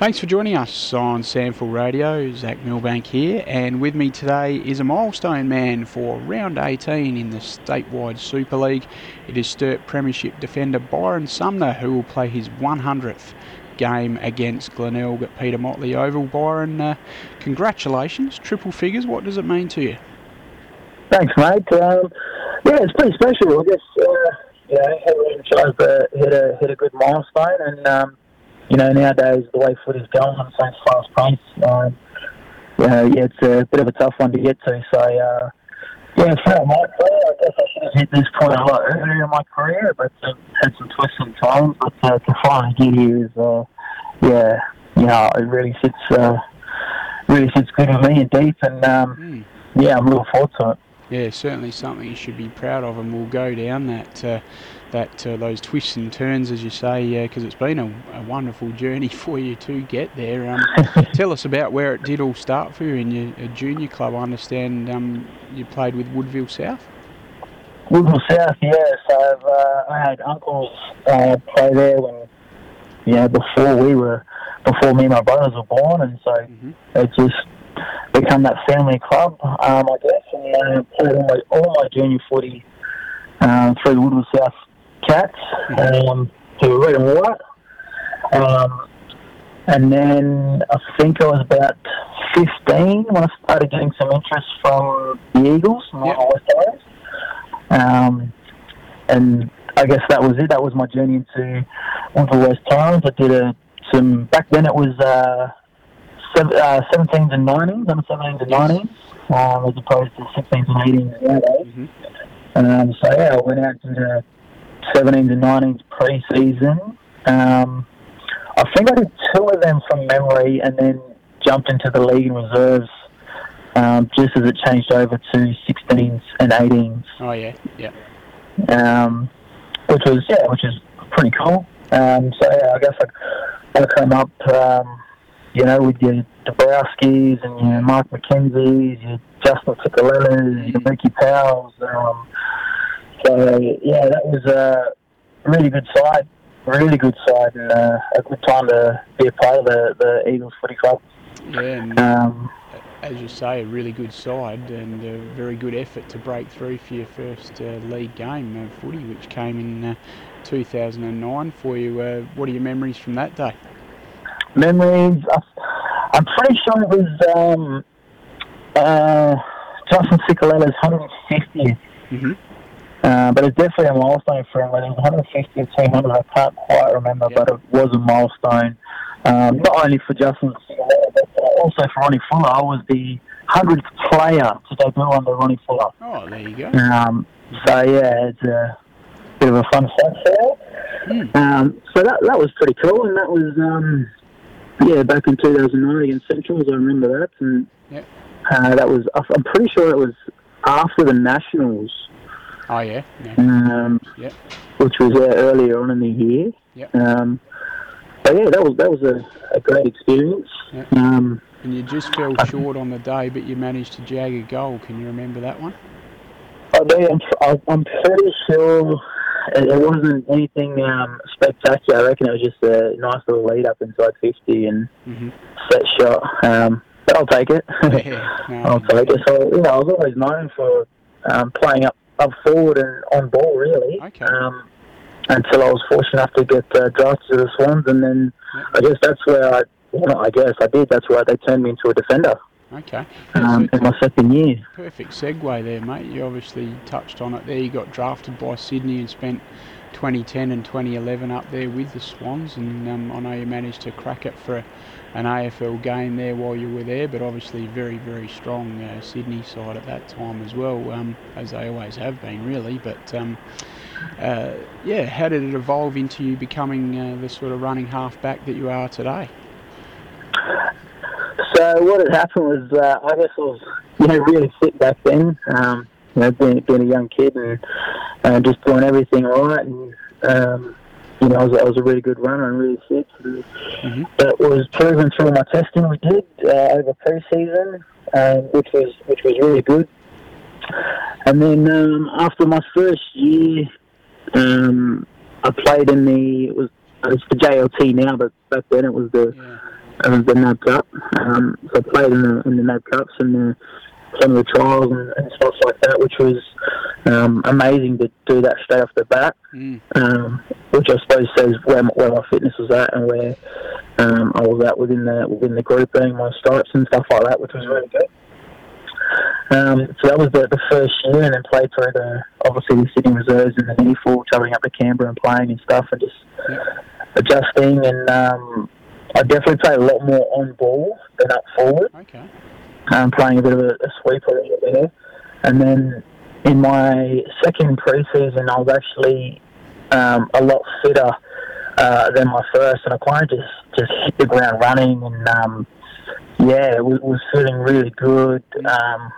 Thanks for joining us on SANFL Radio. Zach Milbank here, and with me today is a milestone man for round 18 in the statewide Super League. It is Sturt Premiership defender Byron Sumner who will play his 100th game against Glenelg at Peter Motley Oval. Byron, uh, congratulations, triple figures. What does it mean to you? Thanks, mate. Um, yeah, it's pretty special. I guess uh, you know, everyone tries to hit a hit a good milestone, and um, you know, nowadays the way foot is going on such fast pace, um, know, yeah, it's a bit of a tough one to get to. So, uh, yeah, it's not my career. I guess I should have hit this point a lot earlier in my career, but uh, had some twists and turns. But uh, to finally get here is, uh, yeah, you know, it really sits, uh, really sits good with me and deep, and um, mm. yeah, I'm looking forward to it. Yeah, certainly something you should be proud of, and we'll go down that. Uh, that uh, those twists and turns, as you say, because uh, it's been a, a, wonderful journey for you to get there. Um, tell us about where it did all start for you in your junior club. I understand um, you played with Woodville South. Woodville South, yeah. So uh, I had uncles uh, play there when, you know, before we were, before me and my brothers were born, and so mm-hmm. it just become that family club, um, I guess, and uh, played all my all my junior footy um, through Woodville South Cats, um, who were red and white. Um, and then I think I was about 15 when I started getting some interest from the Eagles, yep. West Um, and I guess that was it. That was my journey into into West Torrens. I did a, some back then. It was uh, seven, uh, 17s and 19s, under 17s and 19s, um, as opposed to 16s and 18s nowadays. Mm-hmm. Um, so yeah, I went out to 17s and 19s pre-season. Um, I think I did two of them from memory, and then jumped into the league and reserves um, just as it changed over to 16s and 18s. Oh yeah, yeah. Um, which was yeah, which is pretty cool. Um, so yeah, I guess I, I came up, um, you know, with your Dabrowskis and your Mark McKenzie's, your Justin Cicolellas, your Mickey Powell's. So yeah, that was a really good side, really good side, and uh, a good time to be a part of the, the Eagles Footy Club. Yeah, um, as you say, a really good side and a very good effort to break through for your first uh, league game of footy, which came in uh, 2009 for you. Uh, what are your memories from that day? Memories? I'm pretty sure it was um, uh, Justin Cicolella's 150th. Mm-hmm. Uh, but it's definitely a milestone for him. Whether it was 150 or 200, I can't quite remember, but it was a milestone. Um, not only for Justin, but also for Ronnie Fuller. I was the 100th player to debut under Ronnie Fuller. Oh, there you go. Um, so, yeah, it's a bit of a fun fact there. Mm. Um, so that that was pretty cool, and that was, um, yeah, back in 2009 against Central, I remember that. And yep. uh, that was, I'm pretty sure it was after the Nationals. Oh yeah. yeah. Um, yep. Which was uh, earlier on in the year. Yep. Um, but yeah, that was that was a, a great experience. Yep. Um, and you just fell short on the day, but you managed to jag a goal. Can you remember that one? I do. I'm, I'm pretty sure it wasn't anything um, spectacular. I reckon it was just a nice little lead up inside 50 and mm-hmm. set shot. Um, but I'll take it. Yeah, no, I'll take it. So, you know, I was always known for um, playing up up forward and on ball really. Okay. Um, until I was fortunate enough to get uh, drafted to the Swans, and then yep. I guess that's where I, well, I guess I did. That's where they turned me into a defender. Okay. Um, in my second year. Perfect segue there, mate. You obviously touched on it there. You got drafted by Sydney and spent 2010 and 2011 up there with the Swans, and um, I know you managed to crack it for an AFL game there while you were there, but obviously very, very strong uh, Sydney side at that time as well, um, as they always have been, really. But um, uh, yeah, how did it evolve into you becoming uh, the sort of running halfback that you are today? So what had happened was, uh, I guess I was, you know, really fit back then. Um, you know, being, being a young kid and uh, just doing everything right and um, you know, I was, I was a really good runner and really fit. Mm-hmm. That was proven through my testing we did uh, over pre-season, um, which was which was really good. And then um, after my first year, um, I played in the it was it's the JLT now, but back then it was the of the NAB Cup. Um, so I played in the, in the NAB Cups and the, some of the trials and, and stuff like that, which was um, amazing to do that straight off the bat. Mm. Um, which I suppose says where my, where my fitness was at and where um, I was at within the within the grouping, my stripes and stuff like that, which was really good. Um, so that was the, the first year, and then played through the obviously the Sydney Reserves and the NEAFL, travelling up to Canberra and playing and stuff, and just adjusting. And um, I definitely played a lot more on ball than up forward Okay. Um, playing a bit of a, a sweeper a little bit there. And then in my second preseason, I was actually um, a lot fitter uh, than my first, and I kind of just, just hit the ground running. And um, yeah, it was, was feeling really good. Um,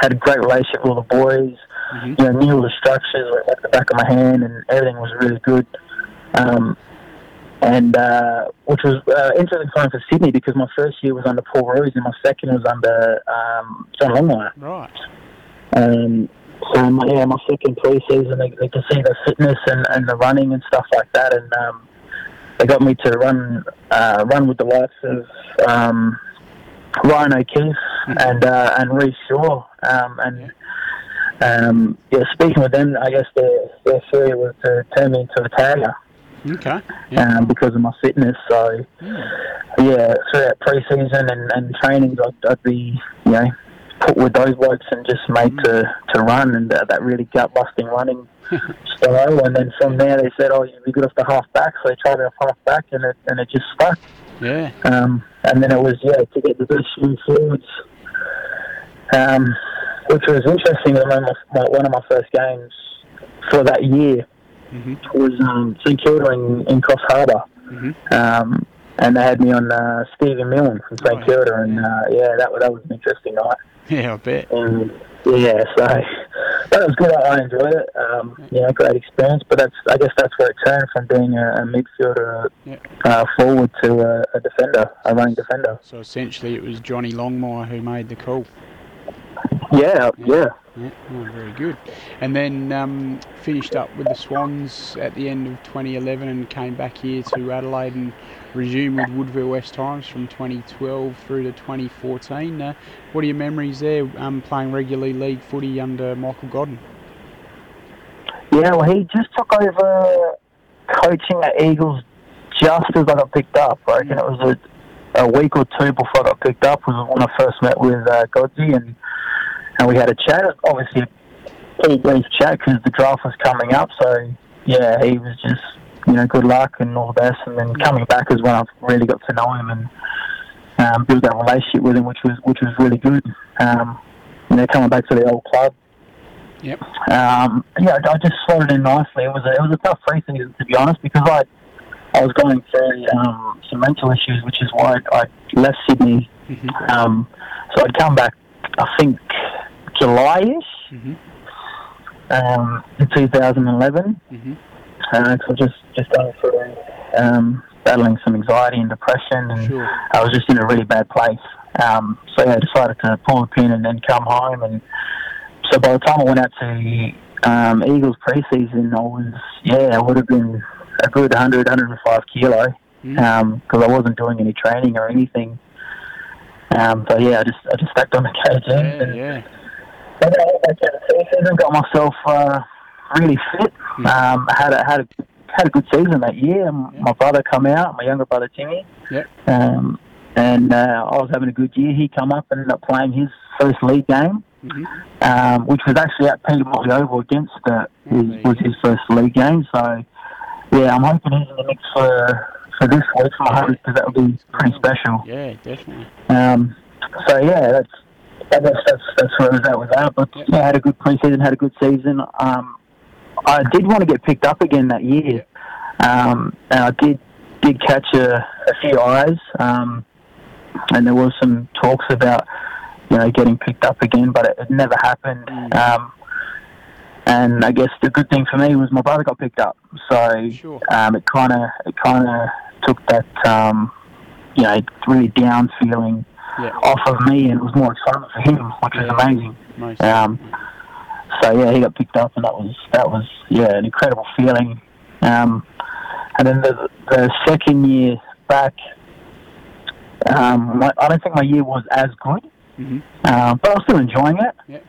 had a great relationship with all the boys. Mhm. You know, knew all the structures like the back of my hand, and everything was really good. Um, and uh, which was uh, interesting time for Sydney because my first year was under Paul Roos and my second was under um, John Longmire. Right. Um, so my, yeah, my second pre-season, they, they could see the fitness and, and the running and stuff like that, and um, they got me to run uh, run with the likes of um, Ryan O'Keefe and uh, and Rhyce Shaw, um, and um, yeah, speaking with them, I guess their their theory was to turn me into a tagger Okay. Yeah. um, because of my fitness. So Mm. yeah, throughout pre-season and, and trainings, I'd, I'd be you know put with those blokes and just made to, to run and uh, that really gut busting running style. And then from there, they said, "Oh, you'd be good off the half back," so they tried me off half back, and it and it just stuck. Yeah. Um, and then it was yeah to get the best forwards, um, which was interesting. One of my, my, one of my first games for that year Mhm. was um, St Kilda in, in Cross Harbour. Mhm. Um, and they had me on uh, Stephen Milne from St Oh, yeah. Kilda, and uh, yeah, that was that was an interesting night. Yeah, I bet. And yeah, so that was good. I enjoyed it. Um, you know, great experience. But that's I guess that's where it turned from being a, a midfielder Yeah. uh, forward to a, a defender, a running defender. So essentially, it was Johnny Longmire who made the call. Yeah, yeah. Yeah, oh, very good. And then um, finished up with the Swans at the end of 2011 and came back here to Adelaide and resumed with Woodville West Torrens from 2012 through to 2014. Uh, what are your memories there um, playing regularly league footy under Michael Godden? Yeah, well, he just took over coaching at Eagles just as I got picked up. I reckon it was a, a week or two before I got picked up was when I first met with uh, Godsey and and we had a chat. Obviously, a pretty brief chat because the draft was coming up. So yeah, he was just you know good luck and all the best. And then coming back is when I really got to know him and um, build that relationship with him, which was which was really good. Um, you know, coming back to the old club. Yep. Um, yeah, I just slotted in nicely. It was a, it was a tough preseason to be honest because I I was going through um, some mental issues, which is why I, left Sydney. Mhm. Um, so I'd come back, I think July-ish Mhm. um, in 2011. Mhm. Uh, so just just going through um, battling some anxiety and depression, and Sure. I was just in a really bad place. Um, so yeah, I decided to pull the pin and then come home. And so by the time I went out to um, Eagles preseason, I was yeah, I would have been a good 100, 105 kilo because I wasn't doing any training or anything. Um, so yeah, I just I just stacked on the kgs Yeah, and yeah. I season, got myself uh, really fit. Hmm. Um, I had a, had a had a good season that year. Yeah. My brother come out, my younger brother Timmy. Yep. Um, and uh, I was having a good year. He come up and ended up playing his first league game, Mhm. um, which was actually at Peter Motley Oval against his, there was his first league game. So yeah, I'm hoping he's in the mix for for this week my hundred because that would be pretty special. Yeah, definitely. Um, so yeah, that's I guess that's that's where I was at with that. But yeah, I had a good preseason, had a good season. Um, I did want to get picked up again that year, um, and I did did catch a, a few eyes, um, and there was some talks about you know getting picked up again, but it, it never happened. Mm. Um, and I guess the good thing for me was my brother got picked up, so Sure. um, it kind of it kind of took that um, you know really down feeling Yeah. off of me, and it was more excitement for him, which was amazing. Most Um, so yeah, he got picked up, and that was that was yeah an incredible feeling. Um, and then the the second year back, um, my, I don't think my year was as good, hmm um, but I was still enjoying it. Yep.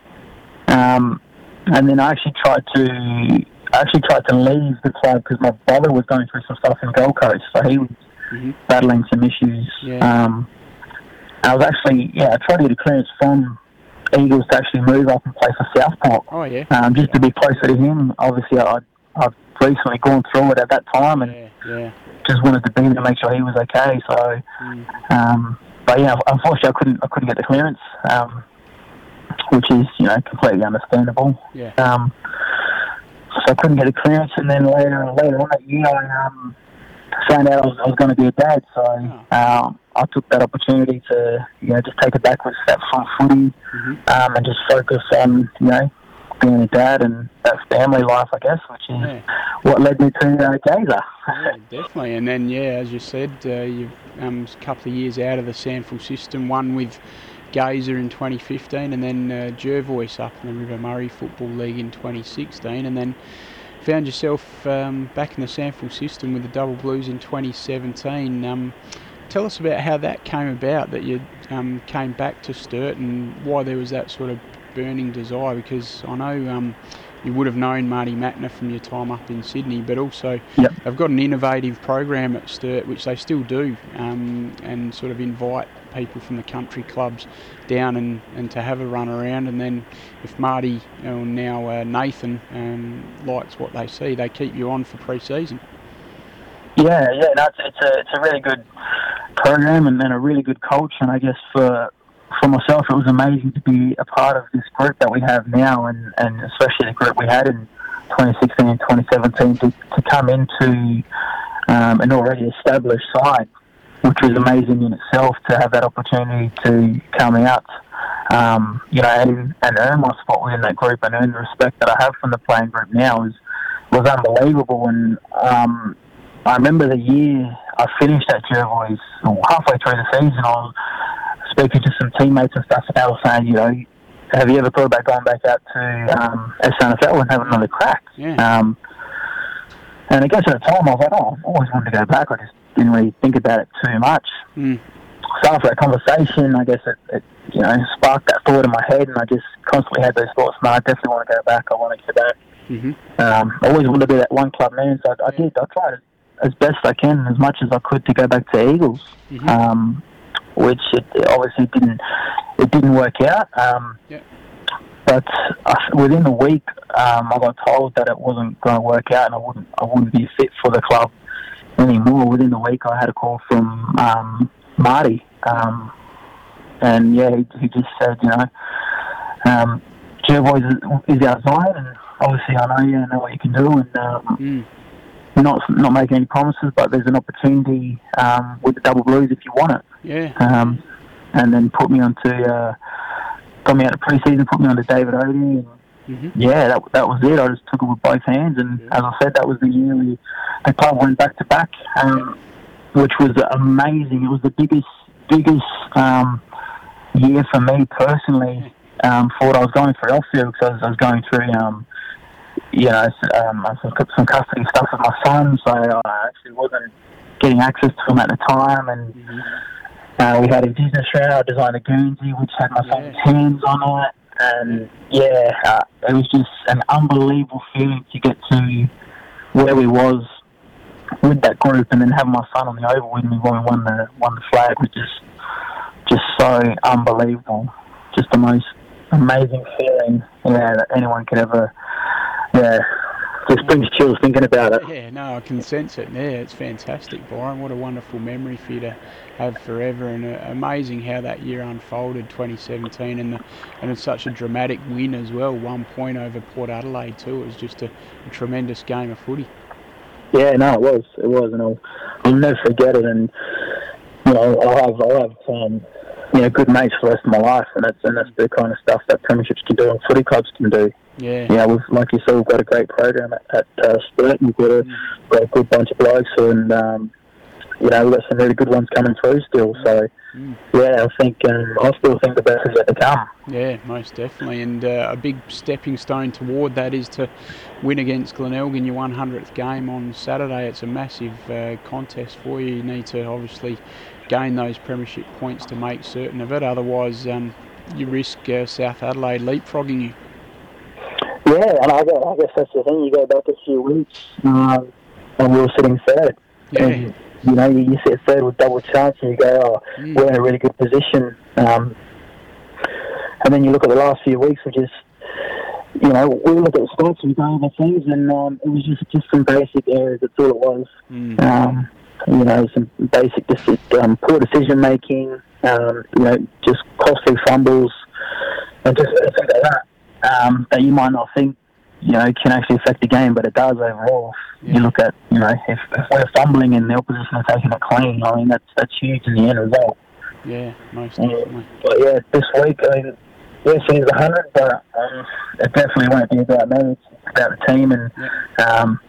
Um, and then I actually tried to I actually tried to leave the club because my brother was going through some stuff in Gold Coast, so he was hmm battling some issues. Yeah. Um, I was actually yeah I tried to get a clearance from Eagles to actually move up and play for Southport, Oh yeah. um, just to be closer to him. Obviously, I, I've recently gone through it at that time and Yeah. Yeah. just wanted to be there to make sure he was okay. So. Mm. Um, but yeah, unfortunately, I couldn't. I couldn't get the clearance, um, which is you know completely understandable. Yeah. Um, so I couldn't get a clearance, and then later later on that year, I um, found out I was, I was going to be a dad. So um, I took that opportunity to you know just take a backwards step from footy hmm um, and just focus on you know being a dad and that family life, I guess, which is Yeah. what led me to uh, Gaza. Yeah, definitely. And then, yeah, as you said, uh, you've um, a couple of years out of the SANFL system, one with Gaza in 2015, and then uh, Jervois up in the River Murray Football League in 2016, and then found yourself um, back in the SANFL system with the Double Blues in 2017. Um, tell us about how that came about, that you um, came back to Sturt, and why there was that sort of burning desire, because I know um, you would have known Marty Mattner from your time up in Sydney, but also Yep. they've got an innovative program at Sturt, which they still do, um, and sort of invite people from the country clubs down and, and to have a run around. And then if Marty or now uh, Nathan um, likes what they see, they keep you on for pre-season. Yeah, yeah, no, it's, it's a it's a really good program and, and a really good coach. And I guess for for myself, it was amazing to be a part of this group that we have now, and, and especially the group we had in 2016 and 2017 to, to come into um, an already established side, which was amazing in itself to have that opportunity to come out. Um, you know, and, and earn my spot within that group and earn the respect that I have from the playing group now is was unbelievable. And um, I remember the year I finished at Jervois, or halfway through the season, I was speaking to some teammates and stuff, and they were saying, you know, have you ever thought about going back out to um, SANFL and having another crack? Yeah. Um, and I guess at the time I was like, oh, I've always wanted to go back. I just didn't really think about it too much. Mm. So after that conversation, I guess it, it you know sparked that thought in my head, and I just constantly had those thoughts. Man, I definitely want to go back. I want to get back. hmm Um, I always wanted to be that one club man, so I, I did. I tried as best I can, as much as I could, to go back to Eagles, hmm um, which it, obviously didn't. It didn't work out. Um, Yeah. But within a week, um, I got told that it wasn't going to work out, and I wouldn't. I wouldn't be fit for the club anymore. Within a week, I had a call from um, Marty, um, and yeah, he, he just said, you know, um, Jervois is, is outside, and obviously I know you know what you can do, and um, Mm. Not not making any promises, but there's an opportunity um, with the Double Blues if you want it. Yeah. Um, and then put me onto uh, got me out of preseason, put me onto David Odie, and hmm yeah, that that was it. I just took it with both hands, and Yeah. as I said, that was the year we the club went back to back, um, which was amazing. It was the biggest biggest um, year for me personally um, for what I was going through Elfield because I was, I was going through. Um, you know, um, some, some custody stuff with my son, so I actually wasn't getting access to him at the time, and hmm uh, we had a business round. I designed a Guernsey, which had my son's Yeah. hands on it. And yeah, uh, it was just an unbelievable feeling to get to where we was with that group, and then have my son on the oval with me when we won the won the flag was just just so unbelievable. Just the most amazing feeling, yeah, that anyone could ever. Yeah, just brings chills thinking about it. Yeah, no, I can sense it. Yeah, it's fantastic, Byron. What a wonderful memory for you to have forever, and uh, amazing how that year unfolded, 2017, and the, and it's such a dramatic win as well. One point over Port Adelaide too. It was just a, a tremendous game of footy. Yeah, no, it was. It was, and I'll, I'll never forget it. And you know, I'll have, I'll have, um, you know, good mates for the rest of my life, and that's and that's the kind of stuff that premierships can do and footy clubs can do. Yeah. Yeah, we've like you said, we've got a great program at, at uh, Sturt. We've got a, got a good bunch of blokes, and um, you know, we've got some really good ones coming through still. So Mm. yeah, I think um, I still think the best is yet to come. Yeah, most definitely. And uh, a big stepping stone toward that is to win against Glenelg in your 100th game on Saturday. It's a massive uh, contest for you. You need to obviously gain those premiership points to make certain of it. Otherwise, um, you risk uh, South Adelaide leapfrogging you. Yeah, and I guess, I guess that's the thing. You go back a few weeks, um, and we were sitting third. Yeah. And, you know, you, you sit third with double chance, and you go, "Oh, Mm. we're in a really good position." Um, and then you look at the last few weeks, we just, you know, we look at the stats and we go over things, and um, it was just just some basic errors. That's all it was. Mm. Um, you know, some basic deci- um, poor decision making. Um, you know, just costly fumbles, and just things like that um, that you might not think you know can actually affect the game, but it does overall. Yeah. You look at you know if, if we're fumbling and the opposition are taking it clean, I mean that's that's huge in the end result. Yeah, most Yeah. definitely. But yeah, this week, I mean, yes, he's a hundred, but um, it definitely won't be about me. It's about the team, and um,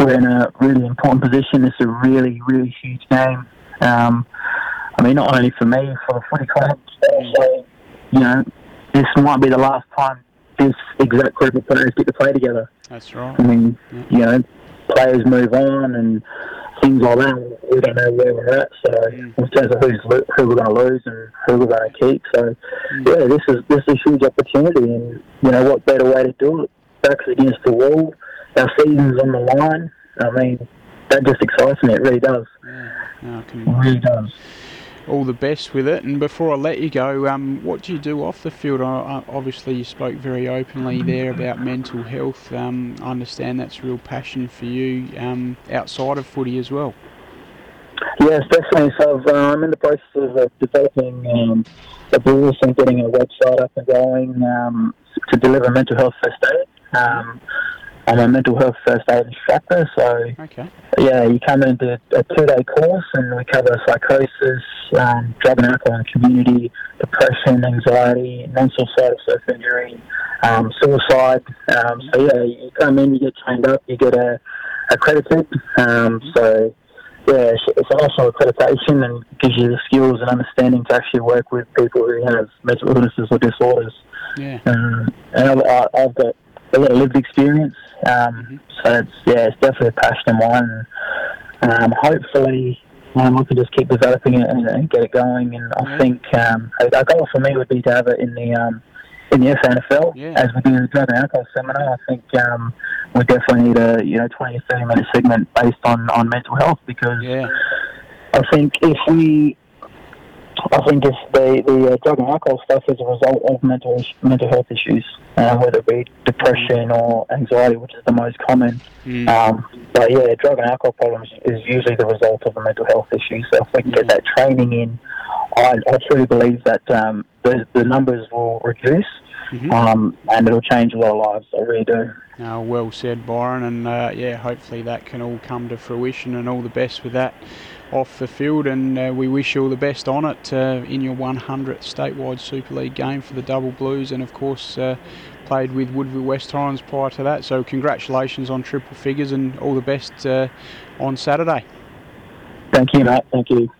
we're in a really important position. It's a really, really huge game. Um, I mean, not only for me, for the footy club. but Also, you know, this might be the last time this exact group of players get to play together. That's right. I mean, Yeah. you know, players move on and things like that. We don't know where we're at. So Mm. in terms of who's who we're going to lose and who we're going to keep. So Mm. yeah, this is this is a huge opportunity, and you know what better way to do it? Backs against the wall. Our season's on the line. I mean, that just excites me. It really does. Yeah, no, It really does. All the best with it. And before I let you go, um, what do you do off the field? I, I, obviously, you spoke very openly there about mental health. Um, I understand that's a real passion for you um, outside of footy as well. Yes, definitely. So I've, uh, I'm in the process of uh, developing um, a business and getting a website up and going um, to deliver mental health first aid. I'm a mental health first aid instructor, so Okay. yeah, you come into a two-day course and we cover psychosis, um, drug and alcohol in the community, depression, anxiety, mental side of self-injury, um, suicide. Um, so yeah, you come in, you get trained up, you get a accredited. Um, so yeah, it's, it's a national accreditation and gives you the skills and understanding to actually work with people who have mental illnesses or disorders. Yeah. Um, and I've, I've got a lot of lived experience, um, so it's yeah, it's definitely a passion of mine. And, um, hopefully, um, I can just keep developing it and, and get it going. And I Yeah. think um, a, a goal for me would be to have it in the um, in the SANFL Yeah. as we do the drug and alcohol seminar. I think um, we definitely need a you know twenty to thirty minute segment based on on mental health because Yeah. I think if we, I think if the the uh, drug and alcohol stuff is a result of mental mental health issues, uh, whether it be depression or anxiety, which is the most common. Mm. Um, but yeah, drug and alcohol problems is usually the result of a mental health issue. So if we can get that training in, I, I truly believe that um, the the numbers will reduce. Mhm. Um, and it'll change a lot of lives. I really do. No, well said, Byron, and uh, yeah, hopefully that can all come to fruition, and all the best with that off the field. And uh, we wish you all the best on it uh, in your 100th statewide Super League game for the Double Blues, and of course uh, played with Woodville West Torrens prior to that. So congratulations on triple figures, and all the best uh, on Saturday. Thank you, mate. Thank you.